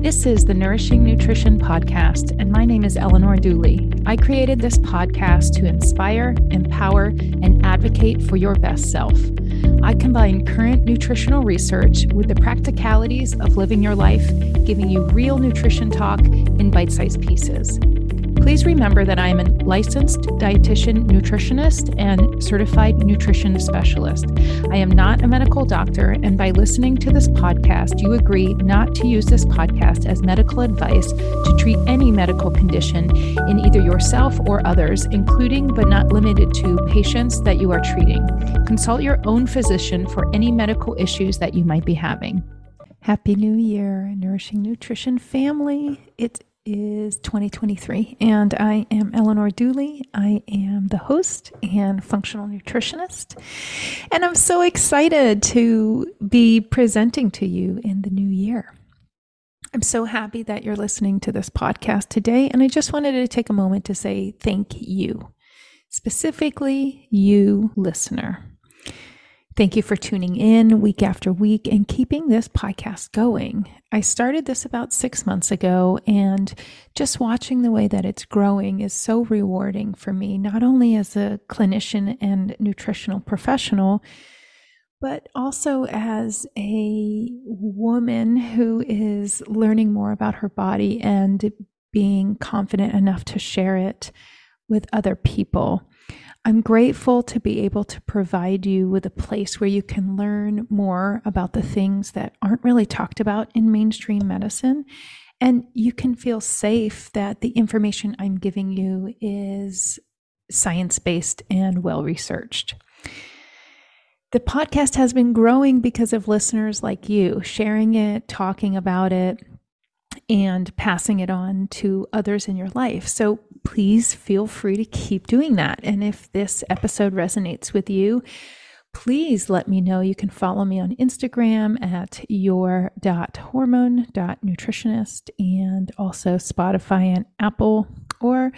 This is the Nourishing Nutrition Podcast, and my name is Eleanor Dooley. I created this podcast to inspire, empower, and advocate for your best self. I combine current nutritional research with the practicalities of living your life, giving you real nutrition talk in bite sized pieces. Please remember that I am a licensed dietitian nutritionist and certified nutrition specialist. I am not a medical doctor, and by listening to this podcast, you agree not to use this podcast as medical advice to treat any medical condition in either yourself or others, including but not limited to patients that you are treating. Consult your own physician for any medical issues that you might be having. Happy New Year, Nourishing Nutrition family. It is 2023, and I am Eleanor Dooley. I am the host and functional nutritionist, and I'm so excited to be presenting to you in the new year. I'm so happy that you're listening to this podcast today, and I just wanted to take a moment to say thank you, specifically, you listener. Thank you for tuning in week after week and keeping this podcast going. I started this about six months ago, and just watching the way that it's growing is so rewarding for me, not only as a clinician and nutritional professional, but also as a woman who is learning more about her body and being confident enough to share it with other people. I'm grateful to be able to provide you with a place where you can learn more about the things that aren't really talked about in mainstream medicine. And you can feel safe that the information I'm giving you is science based and well researched. The podcast has been growing because of listeners like you sharing it, talking about it, and passing it on to others in your life. So please feel free to keep doing that. And if this episode resonates with you, please let me know. You can follow me on Instagram at your.hormone.nutritionist and also Spotify and Apple or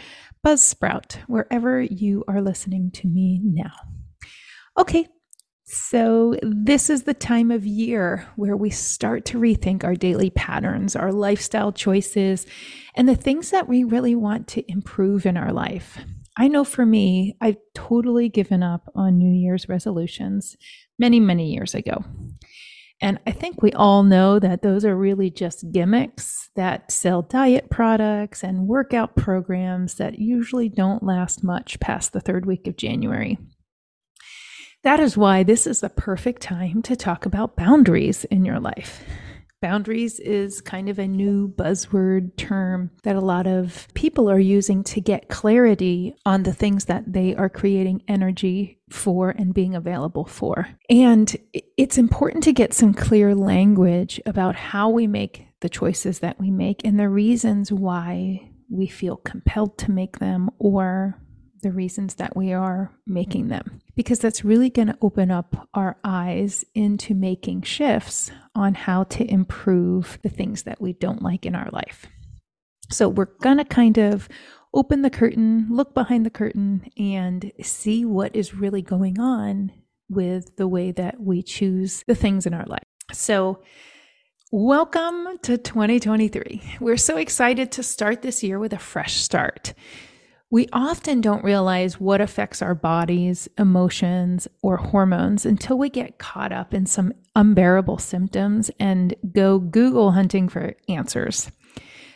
Buzzsprout, wherever you are listening to me now. Okay, so, this is the time of year where we start to rethink our daily patterns, our lifestyle choices, and the things that we really want to improve in our life. I know for me, I've totally given up on New Year's resolutions many, many years ago. And I think we all know that those are really just gimmicks that sell diet products and workout programs that usually don't last much past the third week of January. That is why this is the perfect time to talk about boundaries in your life. Boundaries is kind of a new buzzword term that a lot of people are using to get clarity on the things that they are creating energy for and being available for. And it's important to get some clear language about how we make the choices that we make and the reasons why we feel compelled to make them or the reasons that we are making them because that's really going to open up our eyes into making shifts on how to improve the things that we don't like in our life. So we're going to kind of open the curtain, look behind the curtain, and see what is really going on with the way that we choose the things in our life. So, welcome to 2023. We're so excited to start this year with a fresh start. We often don't realize what affects our bodies, emotions, or hormones until we get caught up in some unbearable symptoms and go Google hunting for answers.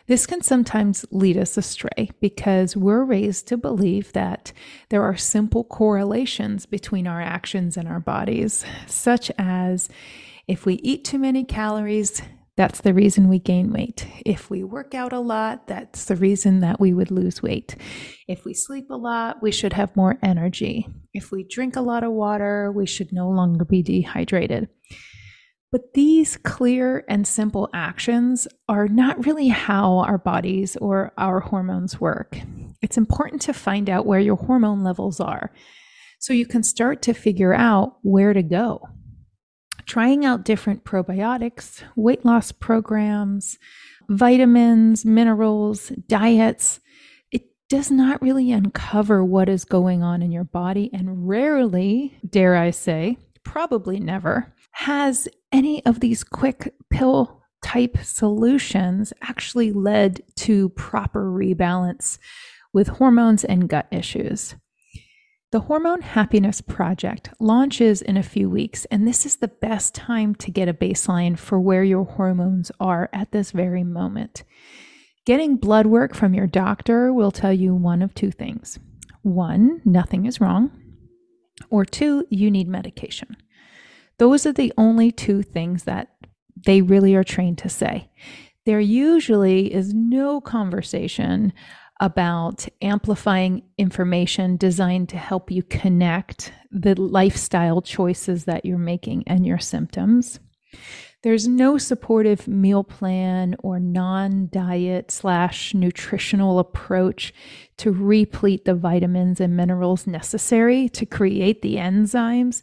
This can sometimes lead us astray because we're raised to believe that there are simple correlations between our actions and our bodies, such as if we eat too many calories, that's the reason we gain weight. If we work out a lot, that's the reason that we would lose weight. If we sleep a lot, we should have more energy. If we drink a lot of water, we should no longer be dehydrated. But these clear and simple actions are not really how our bodies or our hormones work. It's important to find out where your hormone levels are so you can start to figure out where to go trying out different probiotics, weight loss programs, vitamins, minerals, diets. It does not really uncover what is going on in your body, and rarely, dare I say, probably never, has any of these quick pill type solutions actually led to proper rebalance with hormones and gut issues. The Hormone Happiness Project launches in a few weeks, and this is the best time to get a baseline for where your hormones are at this very moment. Getting blood work from your doctor will tell you one of two things one, nothing is wrong, or two, you need medication. Those are the only two things that they really are trained to say. There usually is no conversation about amplifying information designed to help you connect the lifestyle choices that you're making and your symptoms. There's no supportive meal plan or non diet slash nutritional approach to replete the vitamins and minerals necessary to create the enzymes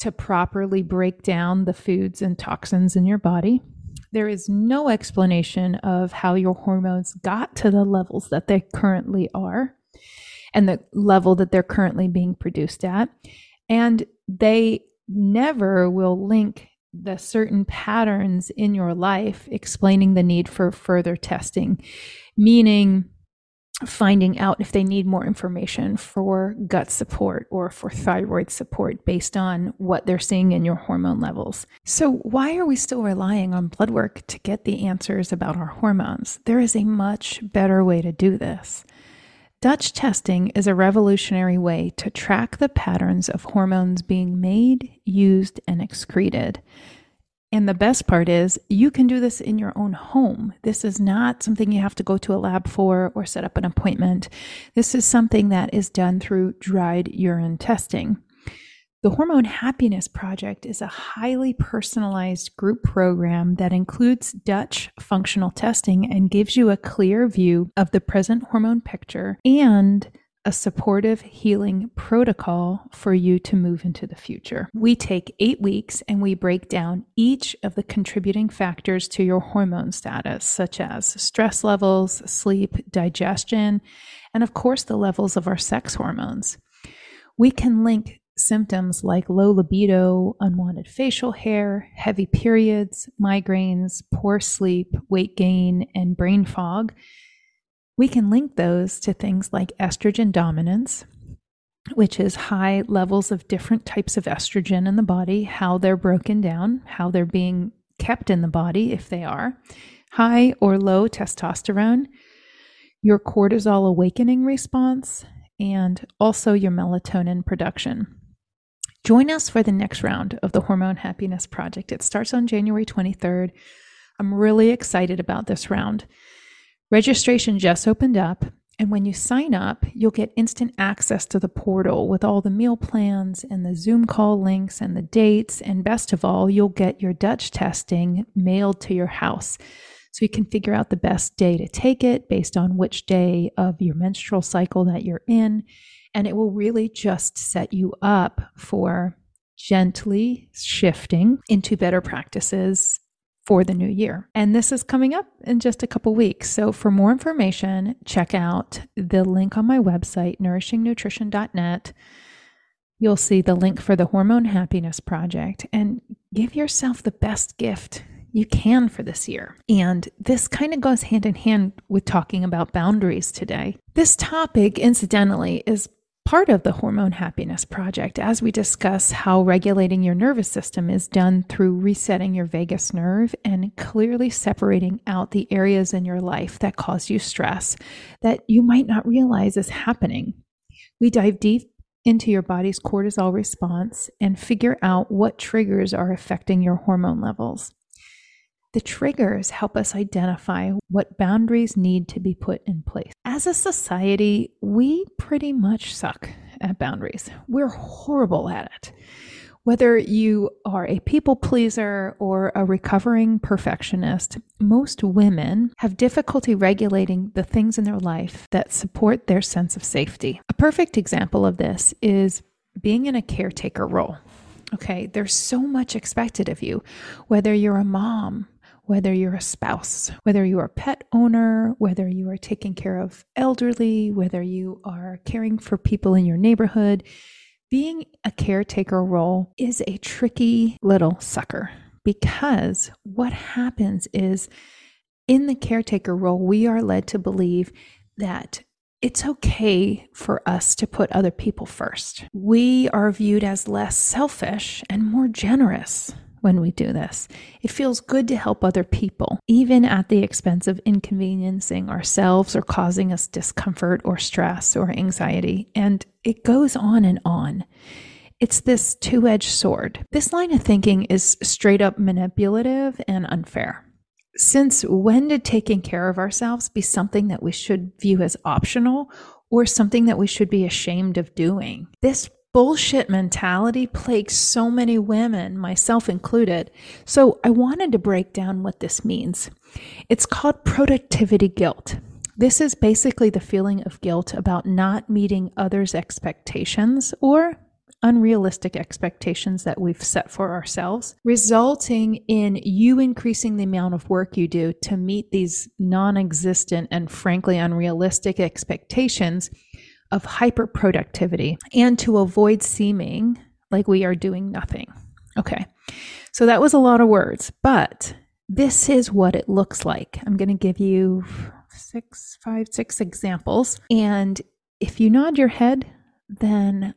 to properly break down the foods and toxins in your body. There is no explanation of how your hormones got to the levels that they currently are and the level that they're currently being produced at. And they never will link the certain patterns in your life explaining the need for further testing, meaning finding out if they need more information for gut support or for thyroid support based on what they're seeing in your hormone levels. So, why are we still relying on blood work to get the answers about our hormones? There is a much better way to do this. Dutch testing is a revolutionary way to track the patterns of hormones being made, used, and excreted. And the best part is, you can do this in your own home. This is not something you have to go to a lab for or set up an appointment. This is something that is done through dried urine testing. The Hormone Happiness Project is a highly personalized group program that includes Dutch functional testing and gives you a clear view of the present hormone picture and a supportive healing protocol for you to move into the future. We take eight weeks and we break down each of the contributing factors to your hormone status, such as stress levels, sleep, digestion, and of course, the levels of our sex hormones. We can link symptoms like low libido, unwanted facial hair, heavy periods, migraines, poor sleep, weight gain, and brain fog we can link those to things like estrogen dominance, which is high levels of different types of estrogen in the body, how they're broken down, how they're being kept in the body, if they are, high or low testosterone, your cortisol awakening response, and also your melatonin production. Join us for the next round of the Hormone Happiness Project. It starts on January 23rd. I'm really excited about this round. Registration just opened up, and when you sign up, you'll get instant access to the portal with all the meal plans and the Zoom call links and the dates. And best of all, you'll get your Dutch testing mailed to your house. So you can figure out the best day to take it based on which day of your menstrual cycle that you're in. And it will really just set you up for gently shifting into better practices for the new year. And this is coming up in just a couple weeks. So for more information, check out the link on my website, nourishingnutrition.net. You'll see the link for the Hormone Happiness Project and give yourself the best gift you can for this year. And this kind of goes hand in hand with talking about boundaries today. This topic, incidentally, is part of the Hormone Happiness Project as we discuss how regulating your nervous system is done through resetting your vagus nerve and clearly separating out the areas in your life that cause you stress that you might not realize is happening. We dive deep into your body's cortisol response and figure out what triggers are affecting your hormone levels. The triggers help us identify what boundaries need to be put in place. As a society, we pretty much suck at boundaries. We're horrible at it. Whether you are a people pleaser or a recovering perfectionist, most women have difficulty regulating the things in their life that support their sense of safety. A perfect example of this is being in a caretaker role. Okay, there's so much expected of you, whether you're a mom, whether you're a spouse, whether you're a pet owner, whether you are taking care of elderly, whether you are caring for people in your neighborhood, being a caretaker role is a tricky little sucker because what happens is in the caretaker role, we are led to believe that it's okay for us to put other people first. We are viewed as less selfish and more generous when we do this. It feels good to help other people, even at the expense of inconveniencing ourselves or causing us discomfort or stress or anxiety. And it goes on and on. It's this two edged sword. This line of thinking is straight up manipulative and unfair. Since when did taking care of ourselves be something that we should view as optional or something that we should be ashamed of doing? This bullshit mentality plagues so many women, myself included. So I wanted to break down what this means. It's called productivity guilt. This is basically the feeling of guilt about not meeting others' expectations or unrealistic expectations that we've set for ourselves, resulting in you increasing the amount of work you do to meet these non existent and frankly unrealistic expectations of hyper productivity and to avoid seeming like we are doing nothing. Okay, so that was a lot of words, but this is what it looks like. I'm going to give you six, five, six examples. And if you nod your head, then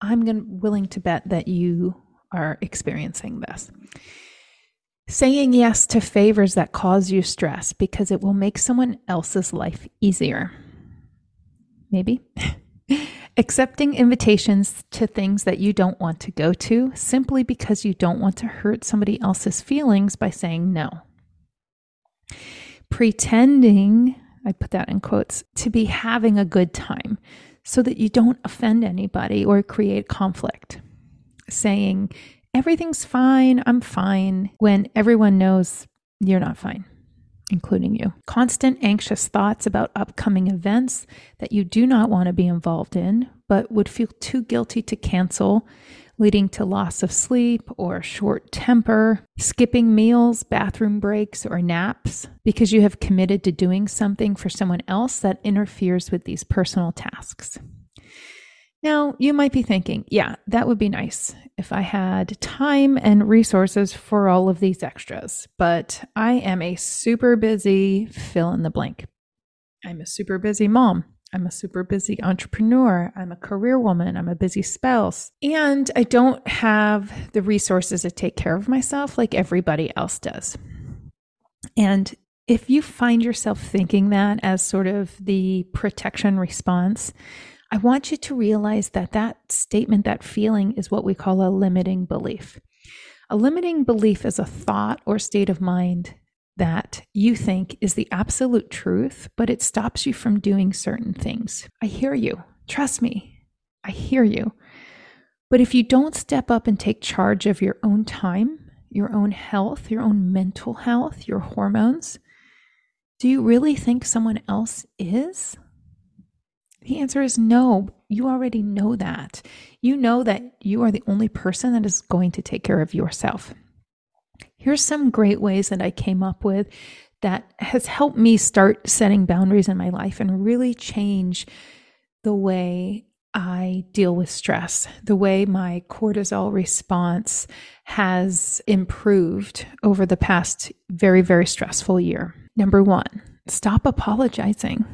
I'm going willing to bet that you are experiencing this. Saying yes to favors that cause you stress because it will make someone else's life easier maybe. Accepting invitations to things that you don't want to go to simply because you don't want to hurt somebody else's feelings by saying no. Pretending, I put that in quotes, to be having a good time so that you don't offend anybody or create conflict. Saying, everything's fine, I'm fine, when everyone knows you're not fine including you. Constant anxious thoughts about upcoming events that you do not want to be involved in, but would feel too guilty to cancel, leading to loss of sleep or short temper, skipping meals, bathroom breaks, or naps because you have committed to doing something for someone else that interferes with these personal tasks. Now, you might be thinking, yeah, that would be nice if I had time and resources for all of these extras, but I am a super busy fill in the blank. I'm a super busy mom. I'm a super busy entrepreneur. I'm a career woman. I'm a busy spouse. And I don't have the resources to take care of myself like everybody else does. And if you find yourself thinking that as sort of the protection response, I want you to realize that that statement, that feeling is what we call a limiting belief. A limiting belief is a thought or state of mind that you think is the absolute truth, but it stops you from doing certain things. I hear you. Trust me. I hear you. But if you don't step up and take charge of your own time, your own health, your own mental health, your hormones, do you really think someone else is? The answer is no. You already know that. You know that you are the only person that is going to take care of yourself. Here's some great ways that I came up with that has helped me start setting boundaries in my life and really change the way I deal with stress, the way my cortisol response has improved over the past very, very stressful year. Number one, stop apologizing.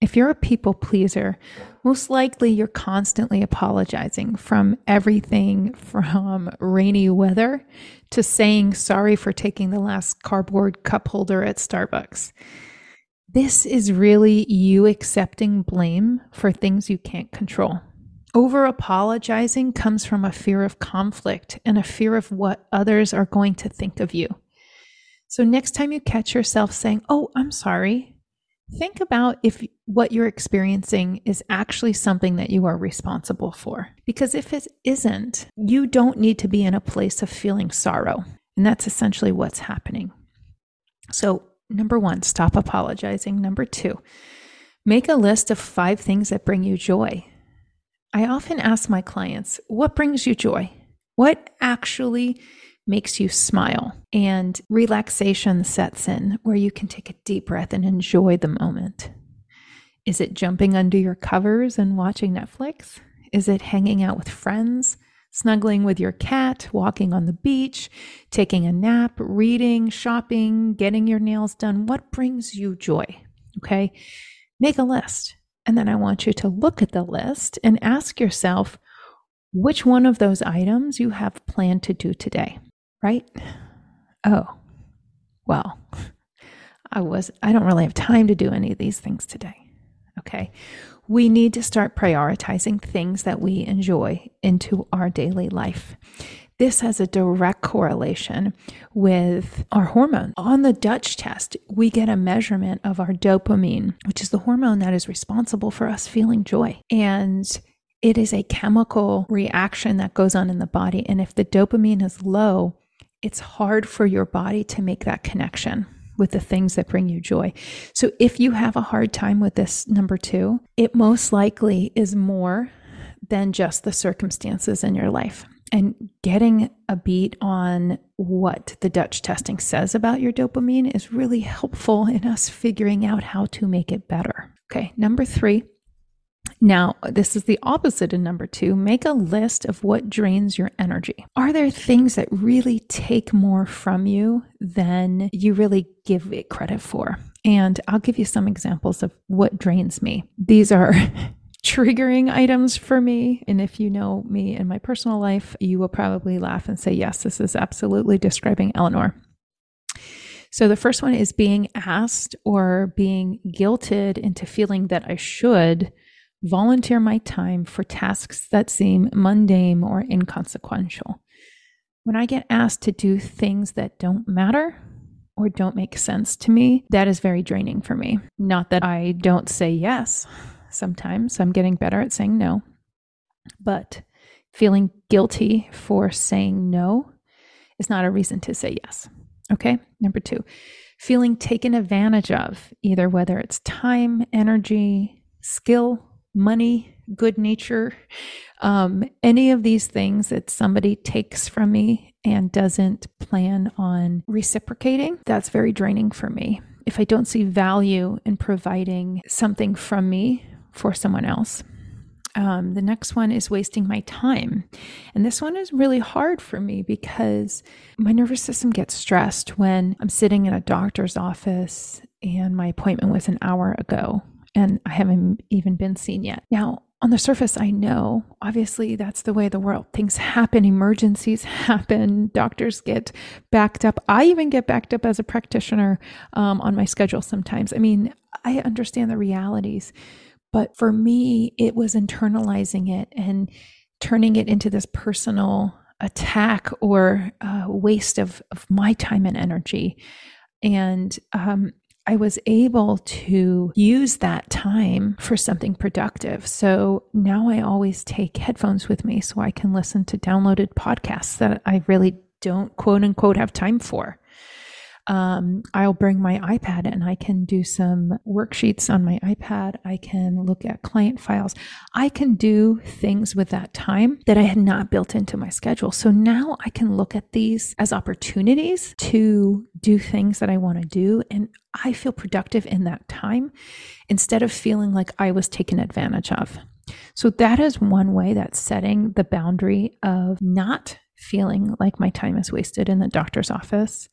If you're a people pleaser, most likely you're constantly apologizing from everything from rainy weather to saying sorry for taking the last cardboard cup holder at Starbucks. This is really you accepting blame for things you can't control. Over apologizing comes from a fear of conflict and a fear of what others are going to think of you. So, next time you catch yourself saying, Oh, I'm sorry, Think about if what you're experiencing is actually something that you are responsible for. Because if it isn't, you don't need to be in a place of feeling sorrow. And that's essentially what's happening. So, number one, stop apologizing. Number two, make a list of five things that bring you joy. I often ask my clients, what brings you joy? What actually makes you smile and relaxation sets in where you can take a deep breath and enjoy the moment. Is it jumping under your covers and watching Netflix? Is it hanging out with friends, snuggling with your cat, walking on the beach, taking a nap, reading, shopping, getting your nails done. What brings you joy? Okay. Make a list. And then I want you to look at the list and ask yourself which one of those items you have planned to do today, right? Oh, well, I was, I don't really have time to do any of these things today. Okay. We need to start prioritizing things that we enjoy into our daily life. This has a direct correlation with our hormone. On the Dutch test, we get a measurement of our dopamine, which is the hormone that is responsible for us feeling joy. And it is a chemical reaction that goes on in the body. And if the dopamine is low, it's hard for your body to make that connection with the things that bring you joy. So if you have a hard time with this number two, it most likely is more than just the circumstances in your life. And getting a beat on what the Dutch testing says about your dopamine is really helpful in us figuring out how to make it better. Okay, number three now, this is the opposite in number two. Make a list of what drains your energy. Are there things that really take more from you than you really give it credit for? And I'll give you some examples of what drains me. These are triggering items for me. And if you know me in my personal life, you will probably laugh and say, yes, this is absolutely describing Eleanor. So the first one is being asked or being guilted into feeling that I should volunteer my time for tasks that seem mundane or inconsequential. When I get asked to do things that don't matter or don't make sense to me, that is very draining for me. Not that I don't say yes sometimes, I'm getting better at saying no, but feeling guilty for saying no is not a reason to say yes. Okay. Number two, feeling taken advantage of, either whether it's time, energy, skill, money, good nature, um, any of these things that somebody takes from me and doesn't plan on reciprocating, that's very draining for me. If I don't see value in providing something from me for someone else. Um, the next one is wasting my time. And this one is really hard for me because my nervous system gets stressed when I'm sitting in a doctor's office and my appointment was an hour ago and I haven't even been seen yet. Now, on the surface, I know obviously that's the way the world things happen, emergencies happen, doctors get backed up. I even get backed up as a practitioner um, on my schedule sometimes. I mean, I understand the realities, but for me, it was internalizing it and turning it into this personal attack or uh, waste of, of my time and energy. And um, I was able to use that time for something productive. So now I always take headphones with me so I can listen to downloaded podcasts that I really don't quote unquote have time for um, I'll bring my iPad and I can do some worksheets on my iPad. I can look at client files. I can do things with that time that I had not built into my schedule. So now I can look at these as opportunities to do things that I want to do. And I feel productive in that time instead of feeling like I was taken advantage of. So that is one way that setting the boundary of not feeling like my time is wasted in the doctor's office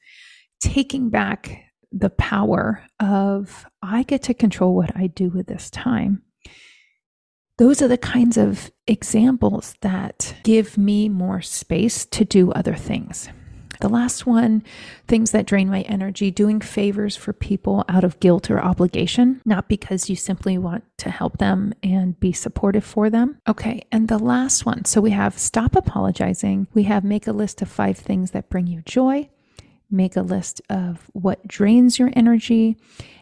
taking back the power of I get to control what I do with this time. Those are the kinds of examples that give me more space to do other things. The last one, things that drain my energy, doing favors for people out of guilt or obligation, not because you simply want to help them and be supportive for them. Okay, and the last one, so we have stop apologizing, we have make a list of five things that bring you joy, make a list of what drains your energy.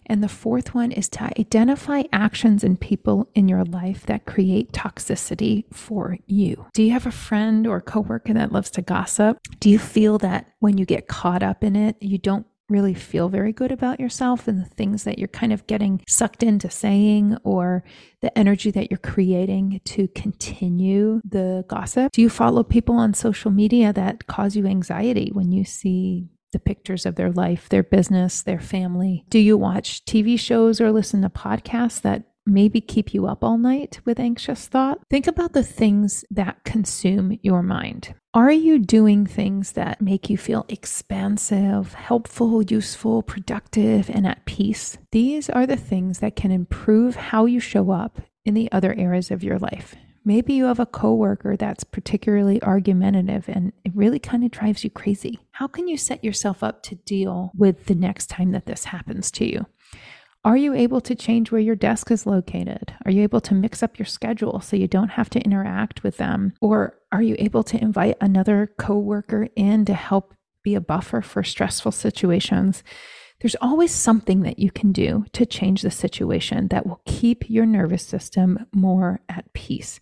And the fourth one is to identify actions and people in your life that create toxicity for you. Do you have a friend or coworker that loves to gossip? Do you feel that when you get caught up in it, you don't really feel very good about yourself and the things that you're kind of getting sucked into saying or the energy that you're creating to continue the gossip? Do you follow people on social media that cause you anxiety when you see the pictures of their life, their business, their family? Do you watch TV shows or listen to podcasts that maybe keep you up all night with anxious thought, think about the things that consume your mind. Are you doing things that make you feel expansive, helpful, useful, productive, and at peace? These are the things that can improve how you show up in the other areas of your life. Maybe you have a coworker that's particularly argumentative and it really kind of drives you crazy. How can you set yourself up to deal with the next time that this happens to you? Are you able to change where your desk is located? Are you able to mix up your schedule so you don't have to interact with them? Or are you able to invite another coworker in to help be a buffer for stressful situations? There's always something that you can do to change the situation that will keep your nervous system more at peace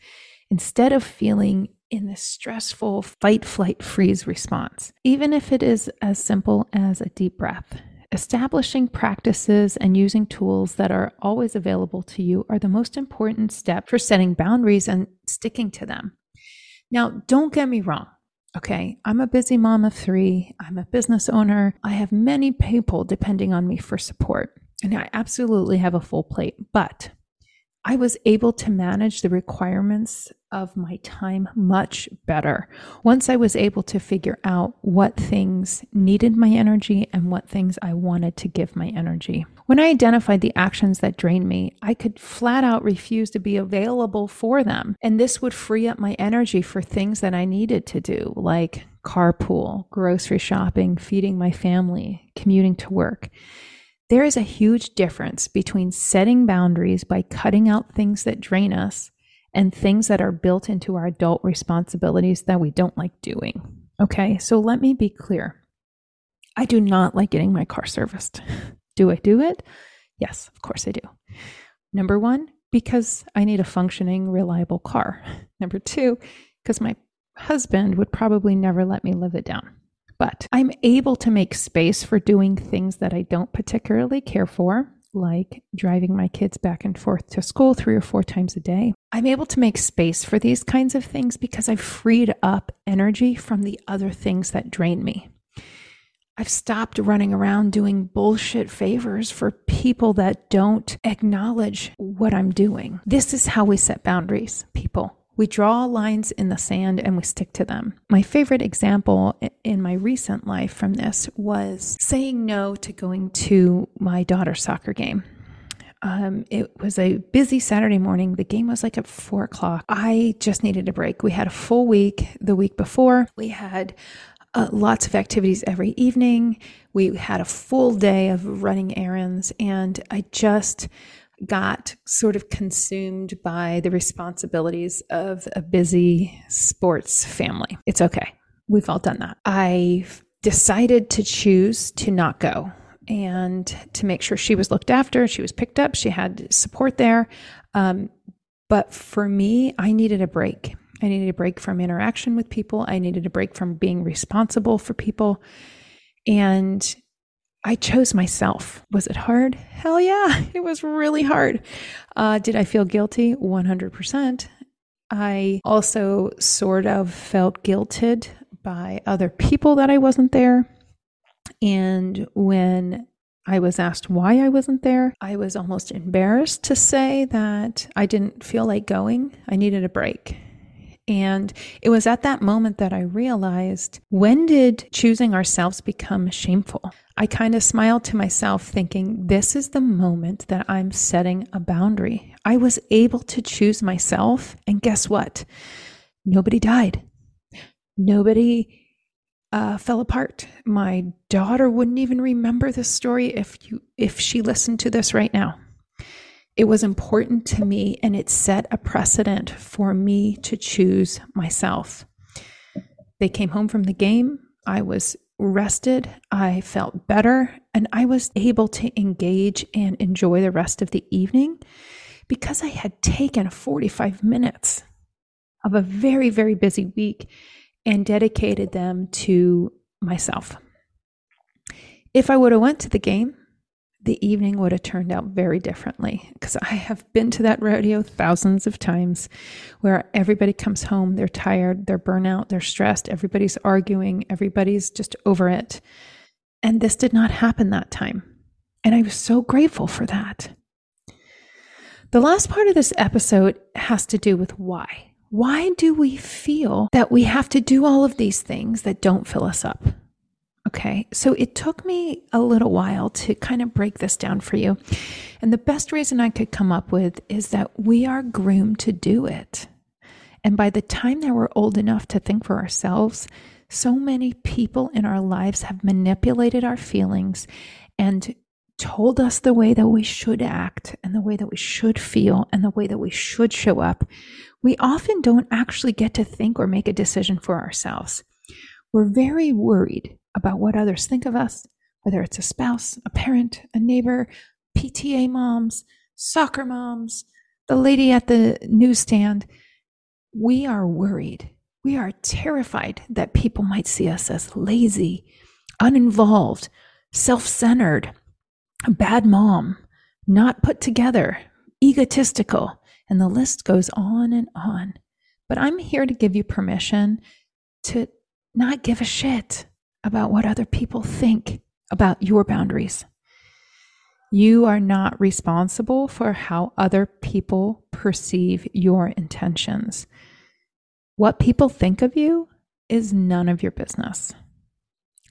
instead of feeling in this stressful fight, flight, freeze response, even if it is as simple as a deep breath Establishing practices and using tools that are always available to you are the most important step for setting boundaries and sticking to them. Now, don't get me wrong. Okay, I'm a busy mom of three. I'm a business owner. I have many people depending on me for support, and I absolutely have a full plate. But I was able to manage the requirements of my time much better once I was able to figure out what things needed my energy and what things I wanted to give my energy. When I identified the actions that drained me, I could flat out refuse to be available for them. And this would free up my energy for things that I needed to do, like carpool, grocery shopping, feeding my family, commuting to work. There is a huge difference between setting boundaries by cutting out things that drain us and things that are built into our adult responsibilities that we don't like doing. Okay, so let me be clear. I do not like getting my car serviced. Do I do it? Yes, of course I do. Number one, because I need a functioning, reliable car. Number two, because my husband would probably never let me live it down. But I'm able to make space for doing things that I don't particularly care for, like driving my kids back and forth to school three or four times a day. I'm able to make space for these kinds of things because I've freed up energy from the other things that drain me. I've stopped running around doing bullshit favors for people that don't acknowledge what I'm doing. This is how we set boundaries, people. We draw lines in the sand and we stick to them. My favorite example in my recent life from this was saying no to going to my daughter's soccer game. Um, it was a busy Saturday morning. The game was like at four o'clock. I just needed a break. We had a full week the week before. We had uh, lots of activities every evening. We had a full day of running errands, and I just got sort of consumed by the responsibilities of a busy sports family. It's okay. We've all done that. I decided to choose to not go and to make sure she was looked after, she was picked up, she had support there. Um, but for me, I needed a break. I needed a break from interaction with people. I needed a break from being responsible for people. And I chose myself. Was it hard? Hell yeah, it was really hard. Uh, did I feel guilty? 100%. I also sort of felt guilted by other people that I wasn't there. And when I was asked why I wasn't there, I was almost embarrassed to say that I didn't feel like going. I needed a break. And it was at that moment that I realized when did choosing ourselves become shameful? I kind of smiled to myself, thinking, this is the moment that I'm setting a boundary. I was able to choose myself. And guess what? Nobody died. Nobody uh, fell apart. My daughter wouldn't even remember this story if you if she listened to this right now. It was important to me and it set a precedent for me to choose myself. They came home from the game. I was rested. I felt better and I was able to engage and enjoy the rest of the evening because I had taken 45 minutes of a very, very busy week and dedicated them to myself. If I would have went to the game, the evening would have turned out very differently because I have been to that rodeo thousands of times where everybody comes home, they're tired, they're burnout, they're stressed, everybody's arguing, everybody's just over it. And this did not happen that time. And I was so grateful for that. The last part of this episode has to do with why. Why do we feel that we have to do all of these things that don't fill us up? Okay, so it took me a little while to kind of break this down for you. And the best reason I could come up with is that we are groomed to do it. And by the time that we're old enough to think for ourselves, so many people in our lives have manipulated our feelings and told us the way that we should act and the way that we should feel and the way that we should show up, we often don't actually get to think or make a decision for ourselves. We're very worried about what others think of us, whether it's a spouse, a parent, a neighbor, PTA moms, soccer moms, the lady at the newsstand. We are worried. We are terrified that people might see us as lazy, uninvolved, self centered, a bad mom, not put together, egotistical, and the list goes on and on. But I'm here to give you permission to not give a shit about what other people think about your boundaries. You are not responsible for how other people perceive your intentions. What people think of you is none of your business.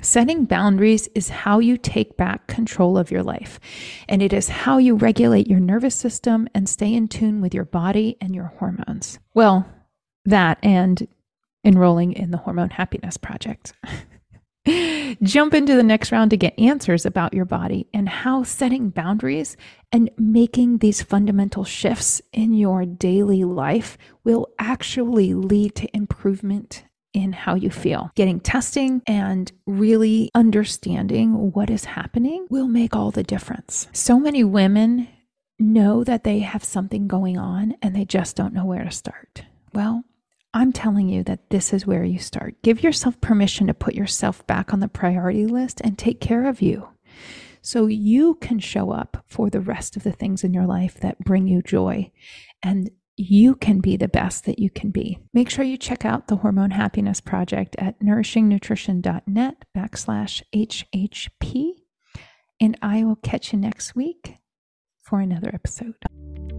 Setting boundaries is how you take back control of your life, and it is how you regulate your nervous system and stay in tune with your body and your hormones. Well, that and enrolling in the Hormone Happiness Project. Jump into the next round to get answers about your body and how setting boundaries and making these fundamental shifts in your daily life will actually lead to improvement in how you feel. Getting testing and really understanding what is happening will make all the difference. So many women know that they have something going on and they just don't know where to start. Well, I'm telling you that this is where you start. Give yourself permission to put yourself back on the priority list and take care of you so you can show up for the rest of the things in your life that bring you joy and you can be the best that you can be. Make sure you check out the Hormone Happiness Project at nourishingnutrition.net backslash HHP. And I will catch you next week for another episode.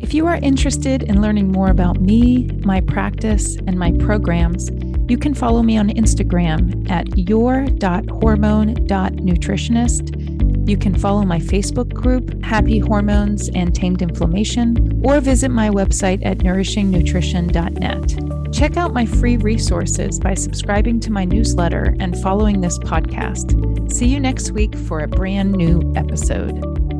If you are interested in learning more about me, my practice, and my programs, you can follow me on Instagram at your.hormone.nutritionist you can follow my Facebook group, Happy Hormones and Tamed Inflammation, or visit my website at nourishingnutrition.net. Check out my free resources by subscribing to my newsletter and following this podcast. See you next week for a brand new episode.